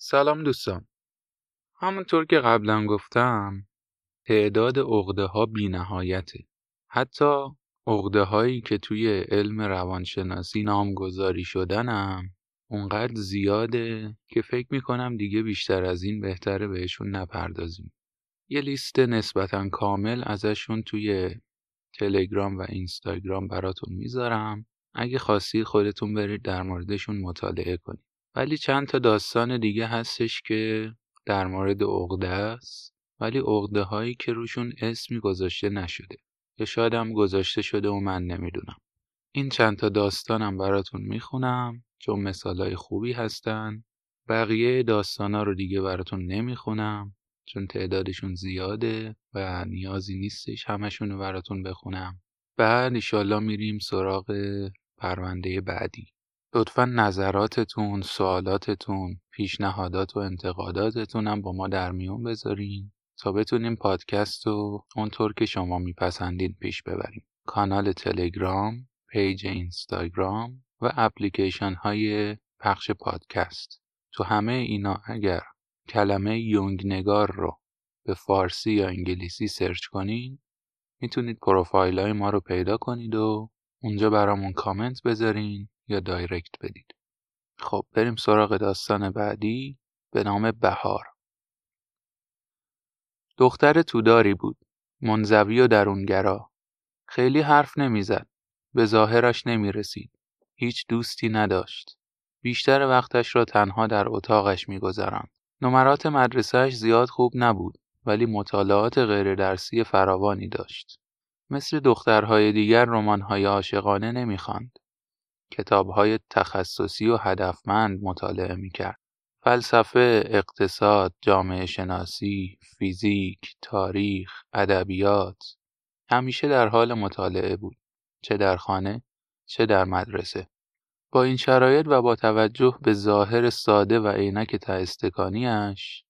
سلام دوستان. همونطور که قبلا گفتم تعداد عقده ها بی نهایته حتی عقده هایی که توی علم روانشناسی نامگذاری شدنم اونقدر زیاده که فکر می‌کنم دیگه بیشتر از این بهتره بهشون نپردازیم. یه لیست نسبتا کامل ازشون توی تلگرام و اینستاگرام براتون می‌ذارم. اگه خواستید خودتون برید در موردشون مطالعه کنید. ولی چند تا داستان دیگه هستش که در مورد عقده است ولی عقده هایی که روشون اسمی گذاشته نشده. یا شاید هم گذاشته شده و من نمی‌دونم. این چند تا داستانم براتون می‌خونم چون مثالای خوبی هستن. بقیه داستانا رو دیگه براتون نمی‌خونم چون تعدادشون زیاده و نیازی نیستش همشون رو براتون بخونم. بعد ایشالله میریم سراغ پرونده بعدی. لطفا نظراتتون، سوالاتتون، پیشنهادات و انتقاداتتون هم با ما در میون بذارین تا بتونیم پادکست رو اونطور که شما میپسندید پیش ببریم. کانال تلگرام، page اینستاگرام و اپلیکیشن های پخش پادکست. تو همه اینا اگر کلمه یونگ نگار رو به فارسی یا انگلیسی search کنین می‌تونید پروفایل های ما رو پیدا کنید و اونجا برامون کامنت بذارین یا دایرکت بدید. خب بریم سراغ داستان بعدی به نام بهار. دختر توداری بود. منزوی و درونگرا. خیلی حرف نمی‌زد. به ظاهرش نمی رسید. هیچ دوستی نداشت. بیشتر وقتش را تنها در اتاقش میگذراند. نمرات مدرسهش زیاد خوب نبود ولی مطالعات غیر درسی فراوانی داشت. مثل دخترهای دیگر رمان‌های عاشقانه نمی‌خواند. کتابهای تخصصی و هدفمند مطالعه می‌کرد. فلسفه، اقتصاد، جامعه شناسی، فیزیک، تاریخ، ادبیات همیشه در حال مطالعه بود. چه در خانه، چه در مدرسه. با این شرایط و با توجه به ظاهر ساده و عینک تاستکانیش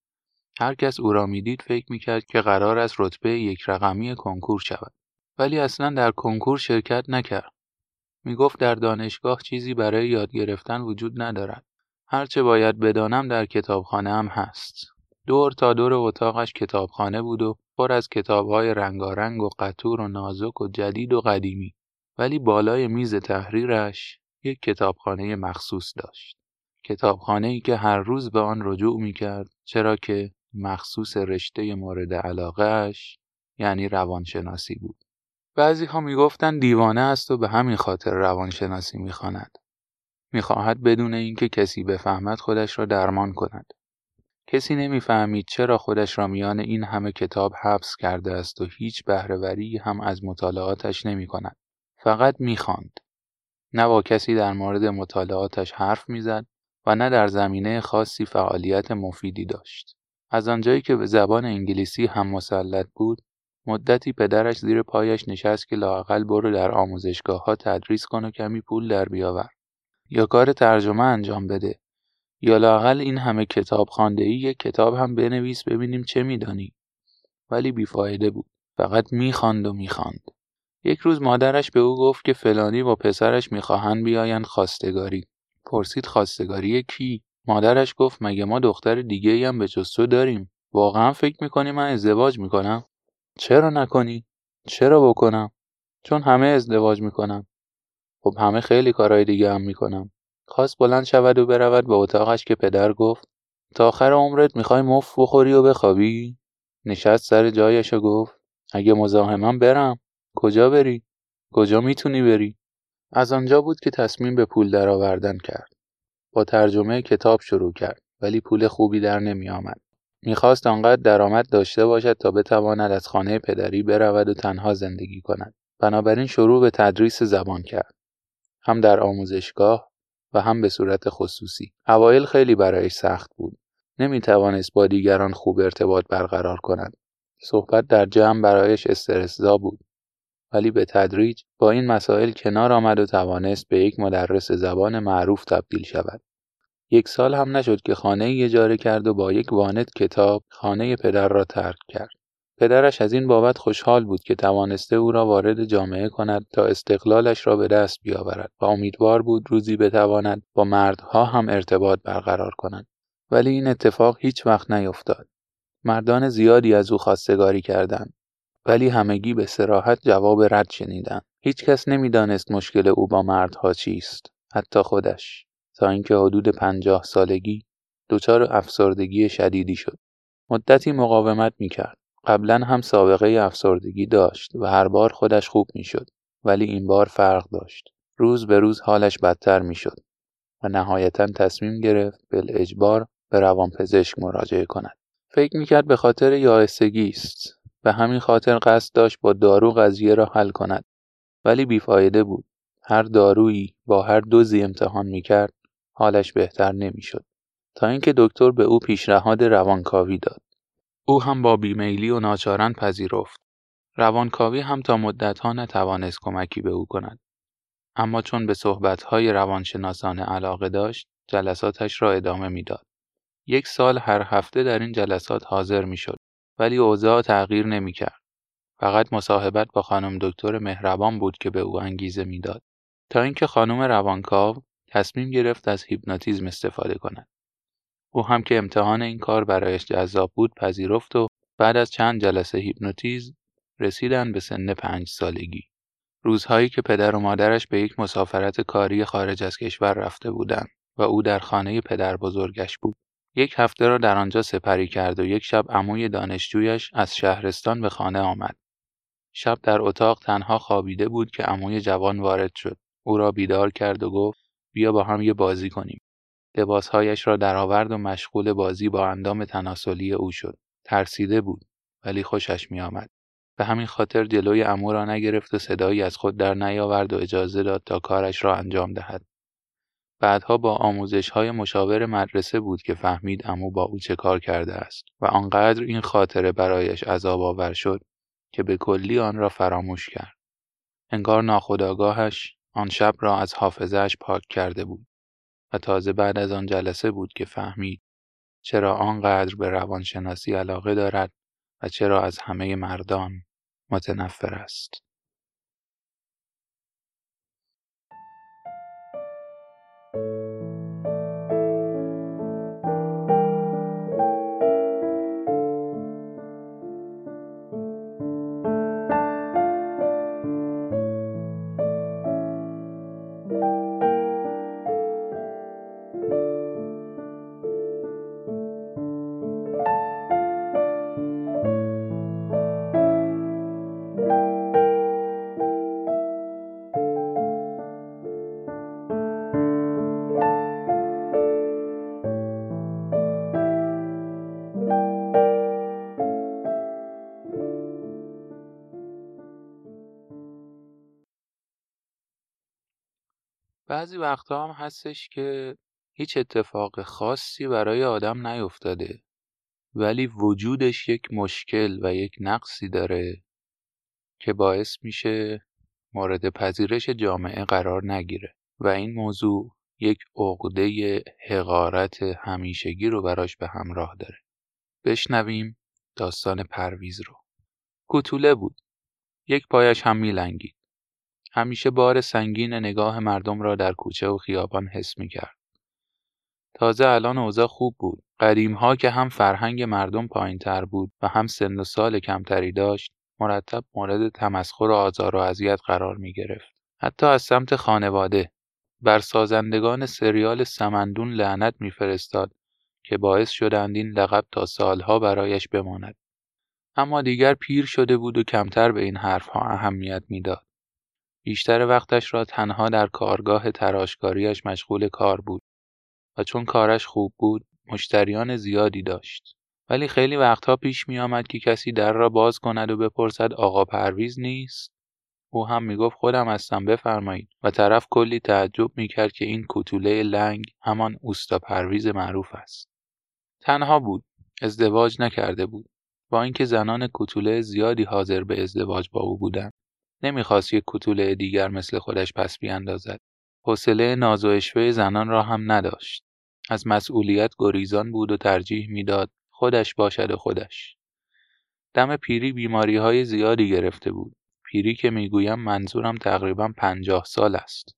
هر کس او را می‌دید فکر می‌کرد که قرار است رتبه یک رقمی کنکور شود. ولی اصلا در کنکور شرکت نکرد. می گفت در دانشگاه چیزی برای یاد گرفتن وجود ندارد. هرچه باید بدانم در کتابخانه هم هست. دور تا دور اتاقش کتابخانه بود و پر از کتابهای رنگارنگ و قطور و نازک و جدید و قدیمی. ولی بالای میز تحریرش یک کتابخانه مخصوص داشت. کتابخانه ای که هر روز به آن رجوع می کرد چرا که مخصوص رشته مورد علاقهش یعنی روانشناسی بود. بعضی ها می دیوانه است و به همین خاطر روانشناسی می خواند. می خواهد بدون اینکه کسی بفهمد خودش را درمان کند. کسی نمی‌فهمید چرا خودش را میان این همه کتاب حبس کرده است و هیچ بهرهوری هم از مطالعاتش نمی کند. فقط می خواند. نه با کسی در مورد مطالعاتش حرف می‌زد و نه در زمینه خاصی فعالیت مفیدی داشت. از آنجایی که به زبان انگلیسی هم مسلط بود، مدتی پدرش زیر پایش نشست که لااقل برو در ها تدریس کن و کمی پول در بیاور. یا کار ترجمه انجام بده. یا لااقل این همه کتاب خانده ای یک کتاب هم بنویس ببینیم چه میدانی. ولی بیفایده بود. فقط می‌خواند و می‌خواند. یک روز مادرش به او گفت که فلانی با پسرش می‌خواهند بیایند خواستگاری. پرسید خواستگاری کی؟ مادرش گفت مگه ما دختر دیگه هم به جز تو داریم. واقعا فکر می‌کنی من ازدواج می‌کنم؟ چرا نکنی؟ چرا بکنم؟ چون همه ازدواج می‌کنم. خب همه خیلی کارهای دیگه هم می‌کنم. خواست بلند شود و برود به اتاقش که پدر گفت تا آخر عمرت می‌خوای مف بخوری و بخوابی؟ نشست سر جایش و گفت اگه مزاحمم برم کجا بری؟ کجا می‌تونی بری؟ از آنجا بود که تصمیم به پول درآوردن کرد. با ترجمه کتاب شروع کرد ولی پول خوبی در نمی آمد. می‌خواست آنقدر درآمد داشته باشد تا بتواند از خانه پدری برود و تنها زندگی کند. بنابراین شروع به تدریس زبان کرد. هم در آموزشگاه و هم به صورت خصوصی. اوایل خیلی برایش سخت بود. نمی توانست با دیگران خوب ارتباط برقرار کند. صحبت در جمع برایش استرسزا بود. ولی به تدریج با این مسائل کنار آمد و توانست به یک مدرس زبان معروف تبدیل شود. یک سال هم نشد که ای اجاره کرد و با یک وانت کتاب خانه پدر را ترک کرد. پدرش از این بابت خوشحال بود که توانسته او را وارد جامعه کند تا استقلالش را به دست بیاورد و امیدوار بود روزی بتواند با مردها هم ارتباط برقرار کند. ولی این اتفاق هیچ وقت نیفتاد. مردان زیادی از او خواستگاری کردند ولی همگی به سراحت جواب رد شنیدند. هیچ کس نمی‌دانست مشکل او با مردها چیست حتی خودش تا اینکه حدود پنجاه سالگی دچار افسردگی شدیدی شد. مدتی مقاومت می‌کرد. قبلا هم سابقه افسردگی داشت و هر بار خودش خوب می‌شد ولی این بار فرق داشت. روز به روز حالش بدتر می‌شد و نهایتا تصمیم گرفت اجبار به روانپزشک مراجعه کند. فکر می‌کرد به خاطر یائسگی است. به همین خاطر قصد داشت با دارو قضیه را حل کند. ولی بیفایده بود. هر دارویی با هر دوزی امتحان می‌کرد حالش بهتر نمی‌شد. تا اینکه دکتر به او پیشنهاد روانکاوی داد. او هم با بیمیلی و ناچارن پذیرفت. روانکاوی هم تا مدتها نتوانست کمکی به او کند. اما چون به صحبتهای روانشناسانه علاقه داشت جلساتش را ادامه می‌داد. یک سال هر هفته در این جلسات حاضر می‌شد ولی اوضاع تغییر نمی‌کرد. فقط مصاحبت با خانم دکتر مهربان بود که به او انگیزه می‌داد. تا اینکه خانم روانکاو تصمیم گرفت از هیپنوتیزم استفاده کند. او هم که امتحان این کار برایش جذاب بود پذیرفت و بعد از چند جلسه هیپنوتیزم رسیدن به سن پنج سالگی. روزهایی که پدر و مادرش به یک مسافرت کاری خارج از کشور رفته بودند و او در خانه پدر بزرگش بود. یک هفته را در آنجا سپری کرد و یک شب عموی دانشجویش از شهرستان به خانه آمد. شب در اتاق تنها خوابیده بود که عموی جوان وارد شد. او را بیدار کرد و گفت بیا با هم یه بازی کنیم. لباسهایش را درآورد و مشغول بازی با اندام تناسلی او شد. ترسیده بود ولی خوشش میآمد. به همین خاطر جلوی امو را نگرفت و صدایی از خود در نیاورد و اجازه داد تا کارش را انجام دهد. بعدها با آموزش های مشاور مدرسه بود که فهمید امو با او چه کار کرده است و آنقدر این خاطره برایش عذاب آور شد که به کلی آن را فراموش کرد. انگار ناخداگاهش آن شب را از حافظهش پاک کرده بود و تازه بعد از آن جلسه بود که فهمید چرا آنقدر به روانشناسی علاقه دارد و چرا از همه مردان متنفر است. بعضی وقتا هم هستش که هیچ اتفاق خاصی برای آدم نیفتاده ولی وجودش یک مشکل و یک نقصی داره که باعث میشه مورد پذیرش جامعه قرار نگیره و این موضوع یک عقده حقارت همیشگی رو براش به همراه داره. بشنویم داستان پرویز رو. کوتوله بود. یک پایش هم میلنگید. همیشه بار سنگین نگاه مردم را در کوچه و خیابان حس می کرد. تازه الان اوضاع خوب بود. ها که هم فرهنگ مردم پایین تر بود و هم سن و سال کمتری داشت مرتب مورد تمسخر و آزار و اذیت قرار می گرفت. حتی از سمت خانواده بر سازندگان سریال سمندون لعنت میفرستاد که باعث شدند این لقب تا سالها برایش بماند. اما دیگر پیر شده بود و کمتر به این حرفها اهمیت می‌داد. بیشتر وقتش را تنها در کارگاه تراشکاریش مشغول کار بود و چون کارش خوب بود مشتریان زیادی داشت. ولی خیلی وقتها پیش می آمد که کسی در را باز کند و بپرسد آقا پرویز نیست؟ او هم می‌گفت خودم هستم بفرمایید. و طرف کلی تعجب می‌کرد که این کوتوله لنگ همان اوستا پرویز معروف است. تنها بود ازدواج نکرده بود. با اینکه زنان کوتوله زیادی حاضر به ازدواج با او بودند. نمی‌خواست یک کوتوله دیگر مثل خودش پس بیاندازد. حوصله ناز و زنان را هم نداشت. از مسئولیت گریزان بود و ترجیح می‌داد خودش باشد و خودش. دم پیری بیماری های زیادی گرفته بود. پیری که می‌گویم منظورم تقریبا پنجاه سال است.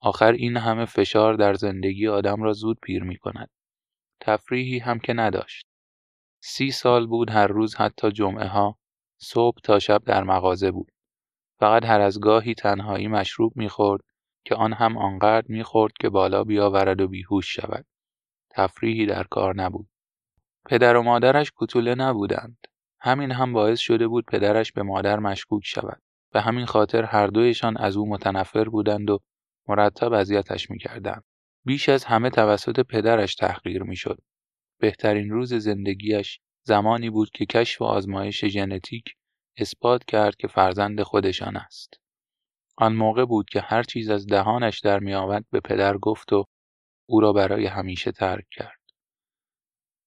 آخر این همه فشار در زندگی آدم را زود پیر می کند. تفریحی هم که نداشت. سی سال بود هر روز حتی جمعه ها صبح تا شب در مغازه بود. فقط هر از گاهی تنهایی مشروب می‌خورد که آن هم آنقدر می‌خورد که بالا بیاورد و بیهوش شود. تفریحی در کار نبود. پدر و مادرش کوتوله نبودند. همین هم باعث شده بود پدرش به مادر مشکوک شود. به همین خاطر هر دویشان از او متنفر بودند و مرتب اذیتش می‌کردند. بیش از همه توسط پدرش تحقیر می‌شد. بهترین روز زندگیش زمانی بود که کشف و آزمایش ژنتیک اثبات کرد که فرزند خودشان است. آن موقع بود که هر چیز از دهانش در میآمد به پدر گفت و او را برای همیشه ترک کرد.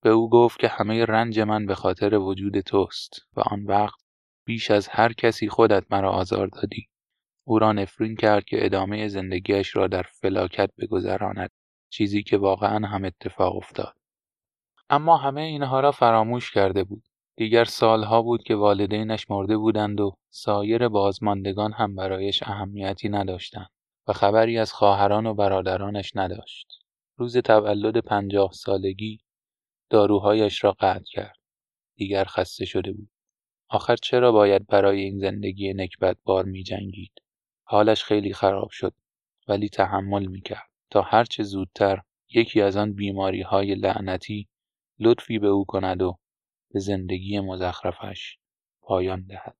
به او گفت که همه رنج من به خاطر وجود توست و آن وقت بیش از هر کسی خودت مرا آزار دادی. او را نفرین کرد که ادامه زندگیش را در فلاکت بگذراند چیزی که واقعا هم اتفاق افتاد. اما همه اینها را فراموش کرده بود. دیگر سالها بود که والدینش مرده بودند و سایر بازماندگان هم برایش اهمیتی نداشتند و خبری از خواهران و برادرانش نداشت. روز تولد پنجاه سالگی داروهایش را قطع کرد. دیگر خسته شده بود. آخر چرا باید برای این زندگی نکبت بار می جنگید؟ حالش خیلی خراب شد ولی تحمل می کرد تا هرچه زودتر یکی از آن بیماری های لعنتی لطفی به او کند و به زندگی مزخرفش پایان دهد.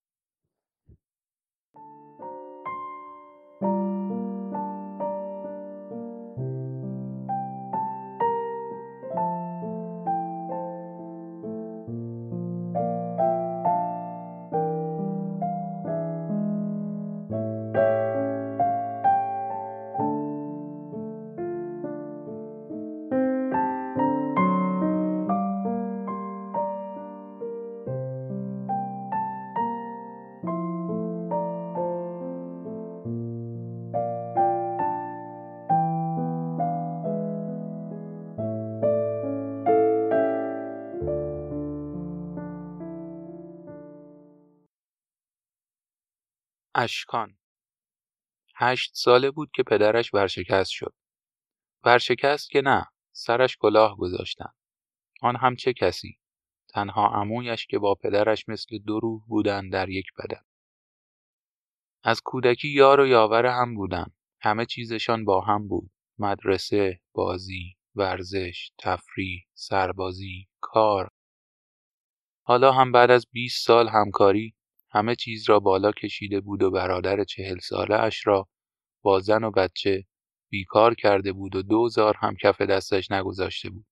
اشکان هشت ساله بود که پدرش ورشکست شد. ورشکست که نه، سرش کلاه گذاشتن. آن هم چه کسی؟ تنها عمویش که با پدرش مثل دو روح بودند در یک بدن. از کودکی یار و یاور هم بودند. همه چیزشان با هم بود. مدرسه، بازی، ورزش، تفریح، سربازی، کار. حالا هم بعد از 20 سال همکاری همه چیز را بالا کشیده بود و برادر چهل ساله اش را با زن و بچه بیکار کرده بود و دوزار هم کف دستش نگذاشته بود.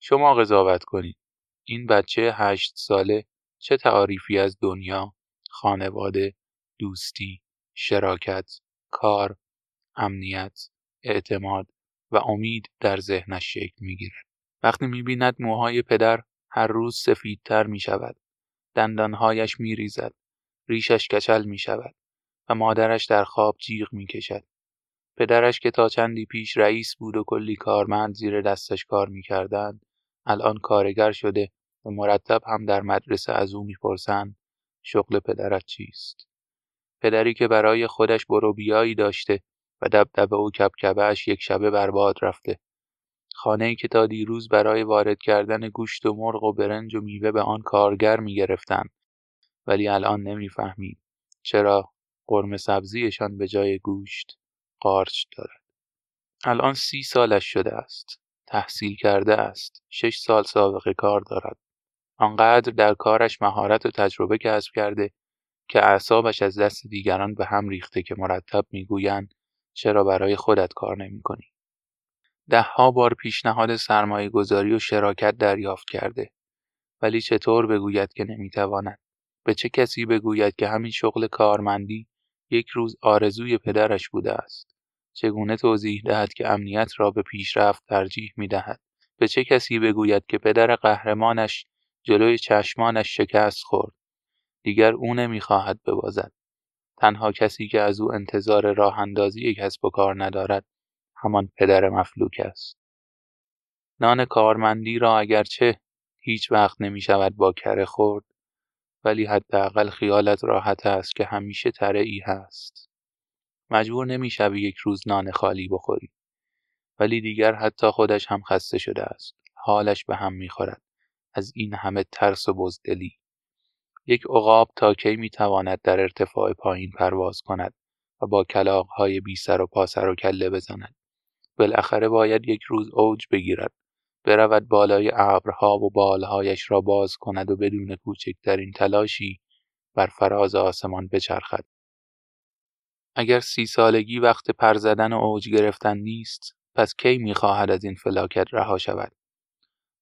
شما قضاوت کنید. این بچه هشت ساله چه تعاریفی از دنیا، خانواده، دوستی، شراکت، کار، امنیت، اعتماد و امید در ذهنش شکل می‌گیرد. وقتی می‌بیند موهای پدر هر روز سفیدتر می شود دندانهایش می ریزد. ریشش کچل می شود و مادرش در خواب جیغ می کشد. پدرش که تا چندی پیش رئیس بود و کلی کارمند زیر دستش کار می کردن. الان کارگر شده و مرتب هم در مدرسه از او می‌پرسند شغل پدرت چیست؟ پدری که برای خودش برو بیایی داشته و دبدبه و کبکبهش یک شبه برباد رفته ای که تا دیروز برای وارد کردن گوشت و مرغ و برنج و میوه به آن کارگر می‌گرفتند ولی الان نمی‌فهمید چرا قرم سبزیشان به جای گوشت قارچ دارد الان سی سالش شده است تحصیل کرده است شش سال سابقه کار دارد آنقدر در کارش مهارت و تجربه کسب کرده که اعصابش از دست دیگران به هم ریخته که مرتب می‌گویند چرا برای خودت کار نمی کنی؟ دهها بار پیشنهاد گذاری و شراکت دریافت کرده. ولی چطور بگوید که نمی‌تواند؟ به چه کسی بگوید که همین شغل کارمندی یک روز آرزوی پدرش بوده است؟ چگونه توضیح دهد که امنیت را به پیشرفت ترجیح می دهد به چه کسی بگوید که پدر قهرمانش جلوی چشمانش شکست خورد؟ دیگر او نمی‌خواهد ببازد. تنها کسی که از او انتظار راه اندازی کسب و کار ندارد همان پدر مفلوک است. نان کارمندی را اگرچه هیچ وقت نمی شود با کره خورد ولی حداقل خیالت راحت است که همیشه تره ای هست. مجبور نمی شوی یک روز نان خالی بخوری. ولی دیگر حتی خودش هم خسته شده است. حالش به هم می‌خورد از این همه ترس و بزدلی یک عقاب تا کی می‌تواند در ارتفاع پایین پرواز کند و با کلاغهای بی سر و پا سر و کله بزند بالاخره باید یک روز اوج بگیرد. برود بالای ابرها و بالهایش را باز کند و بدون کوچکترین تلاشی بر فراز آسمان بچرخد. اگر سی سالگی وقت پر زدن و اوج گرفتن نیست پس کی می‌خواهد از این فلاکت رها شود؟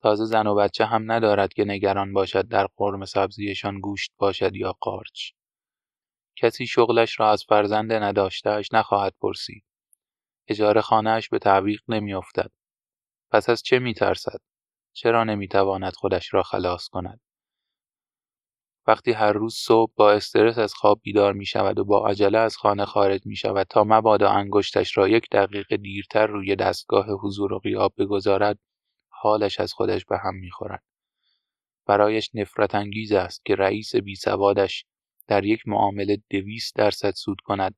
تازه زن و بچه هم ندارد که نگران باشد در قرم سبزیشان گوشت باشد یا قارچ. کسی شغلش را از فرزند نداشتهاش نخواهد پرسید. اجاره خانهاش به تعویق نمیافتد. پس از چه میترسد؟ چرا نمی‌تواند خودش را خلاص کند؟ وقتی هر روز صبح با استرس از خواب بیدار می شود و با عجله از خانه خارج می شود تا مبادا انگشتش را یک دقیقه دیرتر روی دستگاه حضور و قیاب بگذارد حالش از خودش به هم می خورد. برایش نفرت انگیز است که رئیس بی سوادش در یک معامله دویست درصد سود کند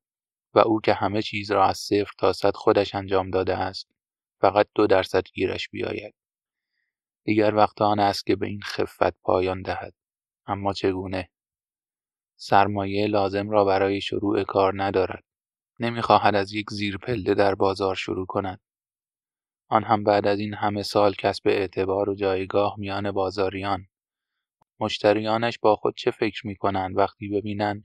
و او که همه چیز را از صفر تا صد خودش انجام داده است فقط دو درصد گیرش بیاید. دیگر وقت آن است که به این خفت پایان دهد. اما چگونه؟ سرمایه لازم را برای شروع کار ندارد. نمی‌خواهد از یک زیرپله در بازار شروع کند. آن هم بعد از این همه سال کسب اعتبار و جایگاه میان بازاریان. مشتریانش با خود چه فکر می کنند وقتی ببینند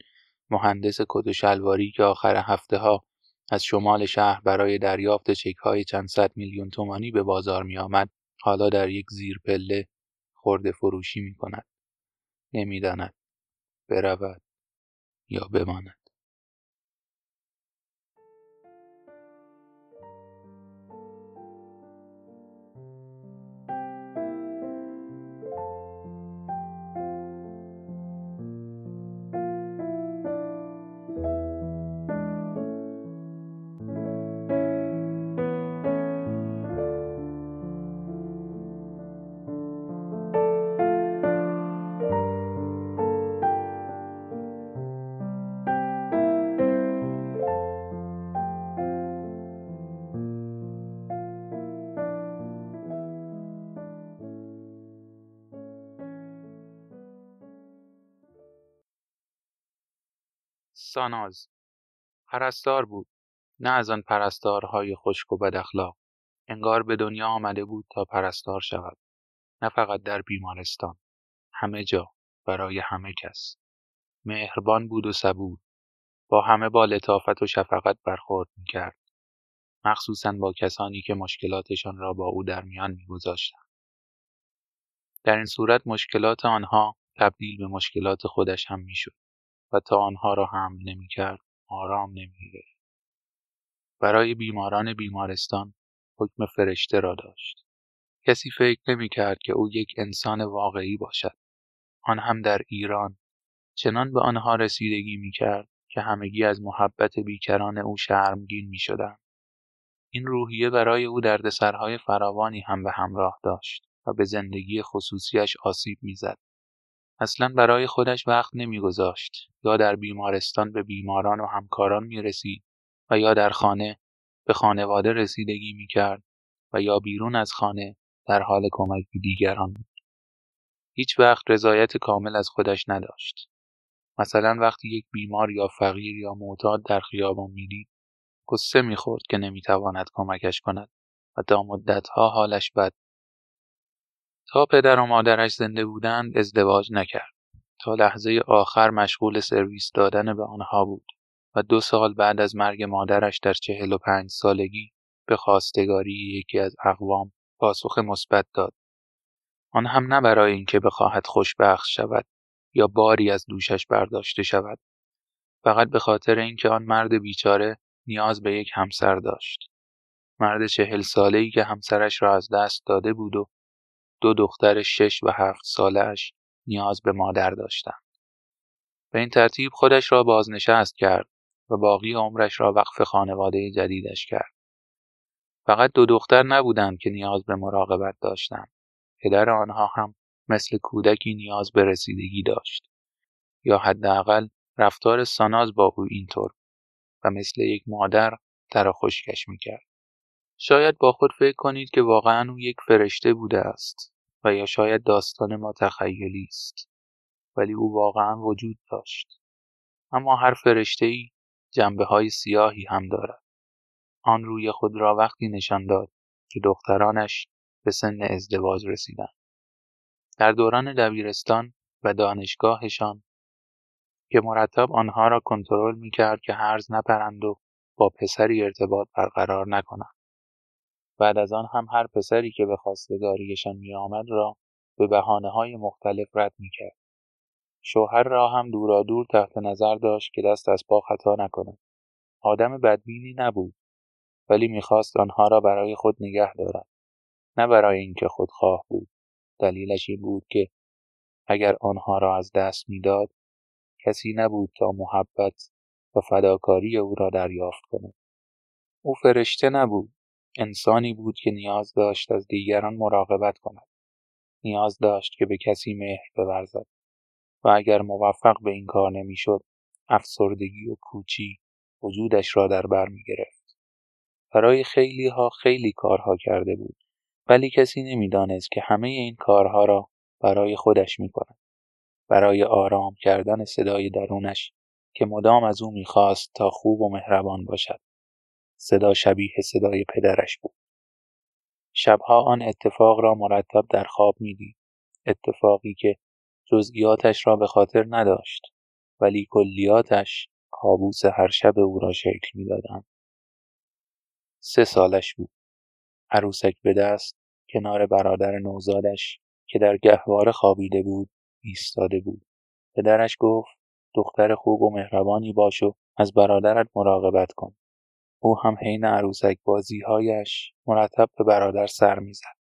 مهندس کت و شلواری که آخر هفته ها از شمال شهر برای دریافت چک های چند صد میلیون تومانی به بازار می آمد حالا در یک زیرپله خورده فروشی می کند. نمی‌داند برود یا بماند ساناز. پرستار بود. نه از آن پرستارهای خشک و بد اخلاق. انگار به دنیا آمده بود تا پرستار شود. نه فقط در بیمارستان. همه جا. برای همه کس. مهربان بود و صبور. با همه با لطافت و شفقت برخورد می‌کرد. مخصوصا با کسانی که مشکلاتشان را با او در میان میگذاشتند. در این صورت مشکلات آنها تبدیل به مشکلات خودش هم می‌شد. و تا آنها را حمل نمی‌کرد آرام نمی‌گرفت. برای بیماران بیمارستان حکم فرشته را داشت. کسی فکر نمی‌کرد که او یک انسان واقعی باشد. آن هم در ایران. چنان به آنها رسیدگی می‌کرد که همگی از محبت بیکران او شرمگین می‌شدند. این روحیه برای او دردسرهای فراوانی هم به همراه داشت و به زندگی خصوصیش آسیب می‌زد. اصلا برای خودش وقت نمیگذاشت یا در بیمارستان به بیماران و همکاران می رسید و یا در خانه به خانواده رسیدگی می کرد و یا بیرون از خانه در حال کمک به دیگران بود. هیچ وقت رضایت کامل از خودش نداشت. مثلا وقتی یک بیمار یا فقیر یا معتاد در خیابان می‌دید قصه می‌خورد که نمی‌تواند کمکش کند و تا مدتها حالش بد تا پدر و مادرش زنده بودند ازدواج نکرد. تا لحظه آخر مشغول سرویس دادن به آنها بود و دو سال بعد از مرگ مادرش در چهل و پنج سالگی به خواستگاری یکی از اقوام پاسخ مثبت داد. آن هم نه برای اینکه بخواهد خوشبخت شود یا باری از دوشش برداشته شود. فقط به خاطر اینکه آن مرد بیچاره نیاز به یک همسر داشت. مرد چهل ساله ای که همسرش را از دست داده بود و دو دختر شش و هفت سالش نیاز به مادر داشتند. به این ترتیب خودش را بازنشست کرد و باقی عمرش را وقف خانواده جدیدش کرد. فقط دو دختر نبودند که نیاز به مراقبت داشتند. پدر آنها هم مثل کودکی نیاز به رسیدگی داشت. یا حداقل رفتار ساناز با او اینطور و مثل یک مادر در خشکش می‌کرد. شاید با خود فکر کنید که واقعا او یک فرشته بوده است و یا شاید داستان ما تخیلی است. ولی او واقعا وجود داشت. اما هر فرشته ای جنبه های سیاهی هم دارد. آن روی خود را وقتی نشان داد که دخترانش به سن ازدواج رسیدند. در دوران دبیرستان و دانشگاهشان که مرتب آنها را کنترل می‌کرد که هرز نپرند و با پسری ارتباط برقرار نکنند. بعد از آن هم هر پسری که به خواستگاریشان میآمد را به بحانه های مختلف رد می‌کرد. شوهر را هم دور تحت نظر داشت که دست از پا خطا نکند. آدم بدبینی نبود ولی می‌خواست آنها را برای خود نگه دارد. نه برای اینکه خودخواه بود. دلیلش این بود که اگر آنها را از دست می‌داد کسی نبود تا محبت و فداکاری او را دریافت کند. او فرشته نبود. انسانی بود که نیاز داشت از دیگران مراقبت کند. نیاز داشت که به کسی مهر بورزد. و اگر موفق به این کار نمی‌شد افسردگی و پوچی وجودش را در بر می‌گرفت. برای خیلی ها خیلی کارها کرده بود ولی کسی نمی‌دانست که همه این کارها را برای خودش می‌کند. برای آرام کردن صدای درونش که مدام از او می‌خواست تا خوب و مهربان باشد. صدا شبیه صدای پدرش بود. شبها آن اتفاق را مرتب در خواب می‌دید. اتفاقی که جزئیاتش را به خاطر نداشت ولی کلیاتش کابوس هر شب او را شکل می‌دادند. سه سالش بود. عروسک به دست کنار برادر نوزادش که در گهواره خوابیده بود ایستاده بود. پدرش گفت دختر خوب و مهربانی باش و از برادرت مراقبت کن. او هم حین عروسک بازیهایش مرتب به برادر سر می‌زد.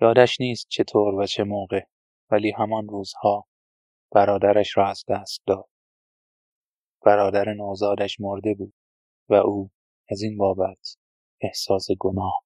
یادش نیست چطور و چه موقع ولی همان روزها برادرش را از دست داد. برادر نوزادش مرده بود و او از این بابت احساس گناه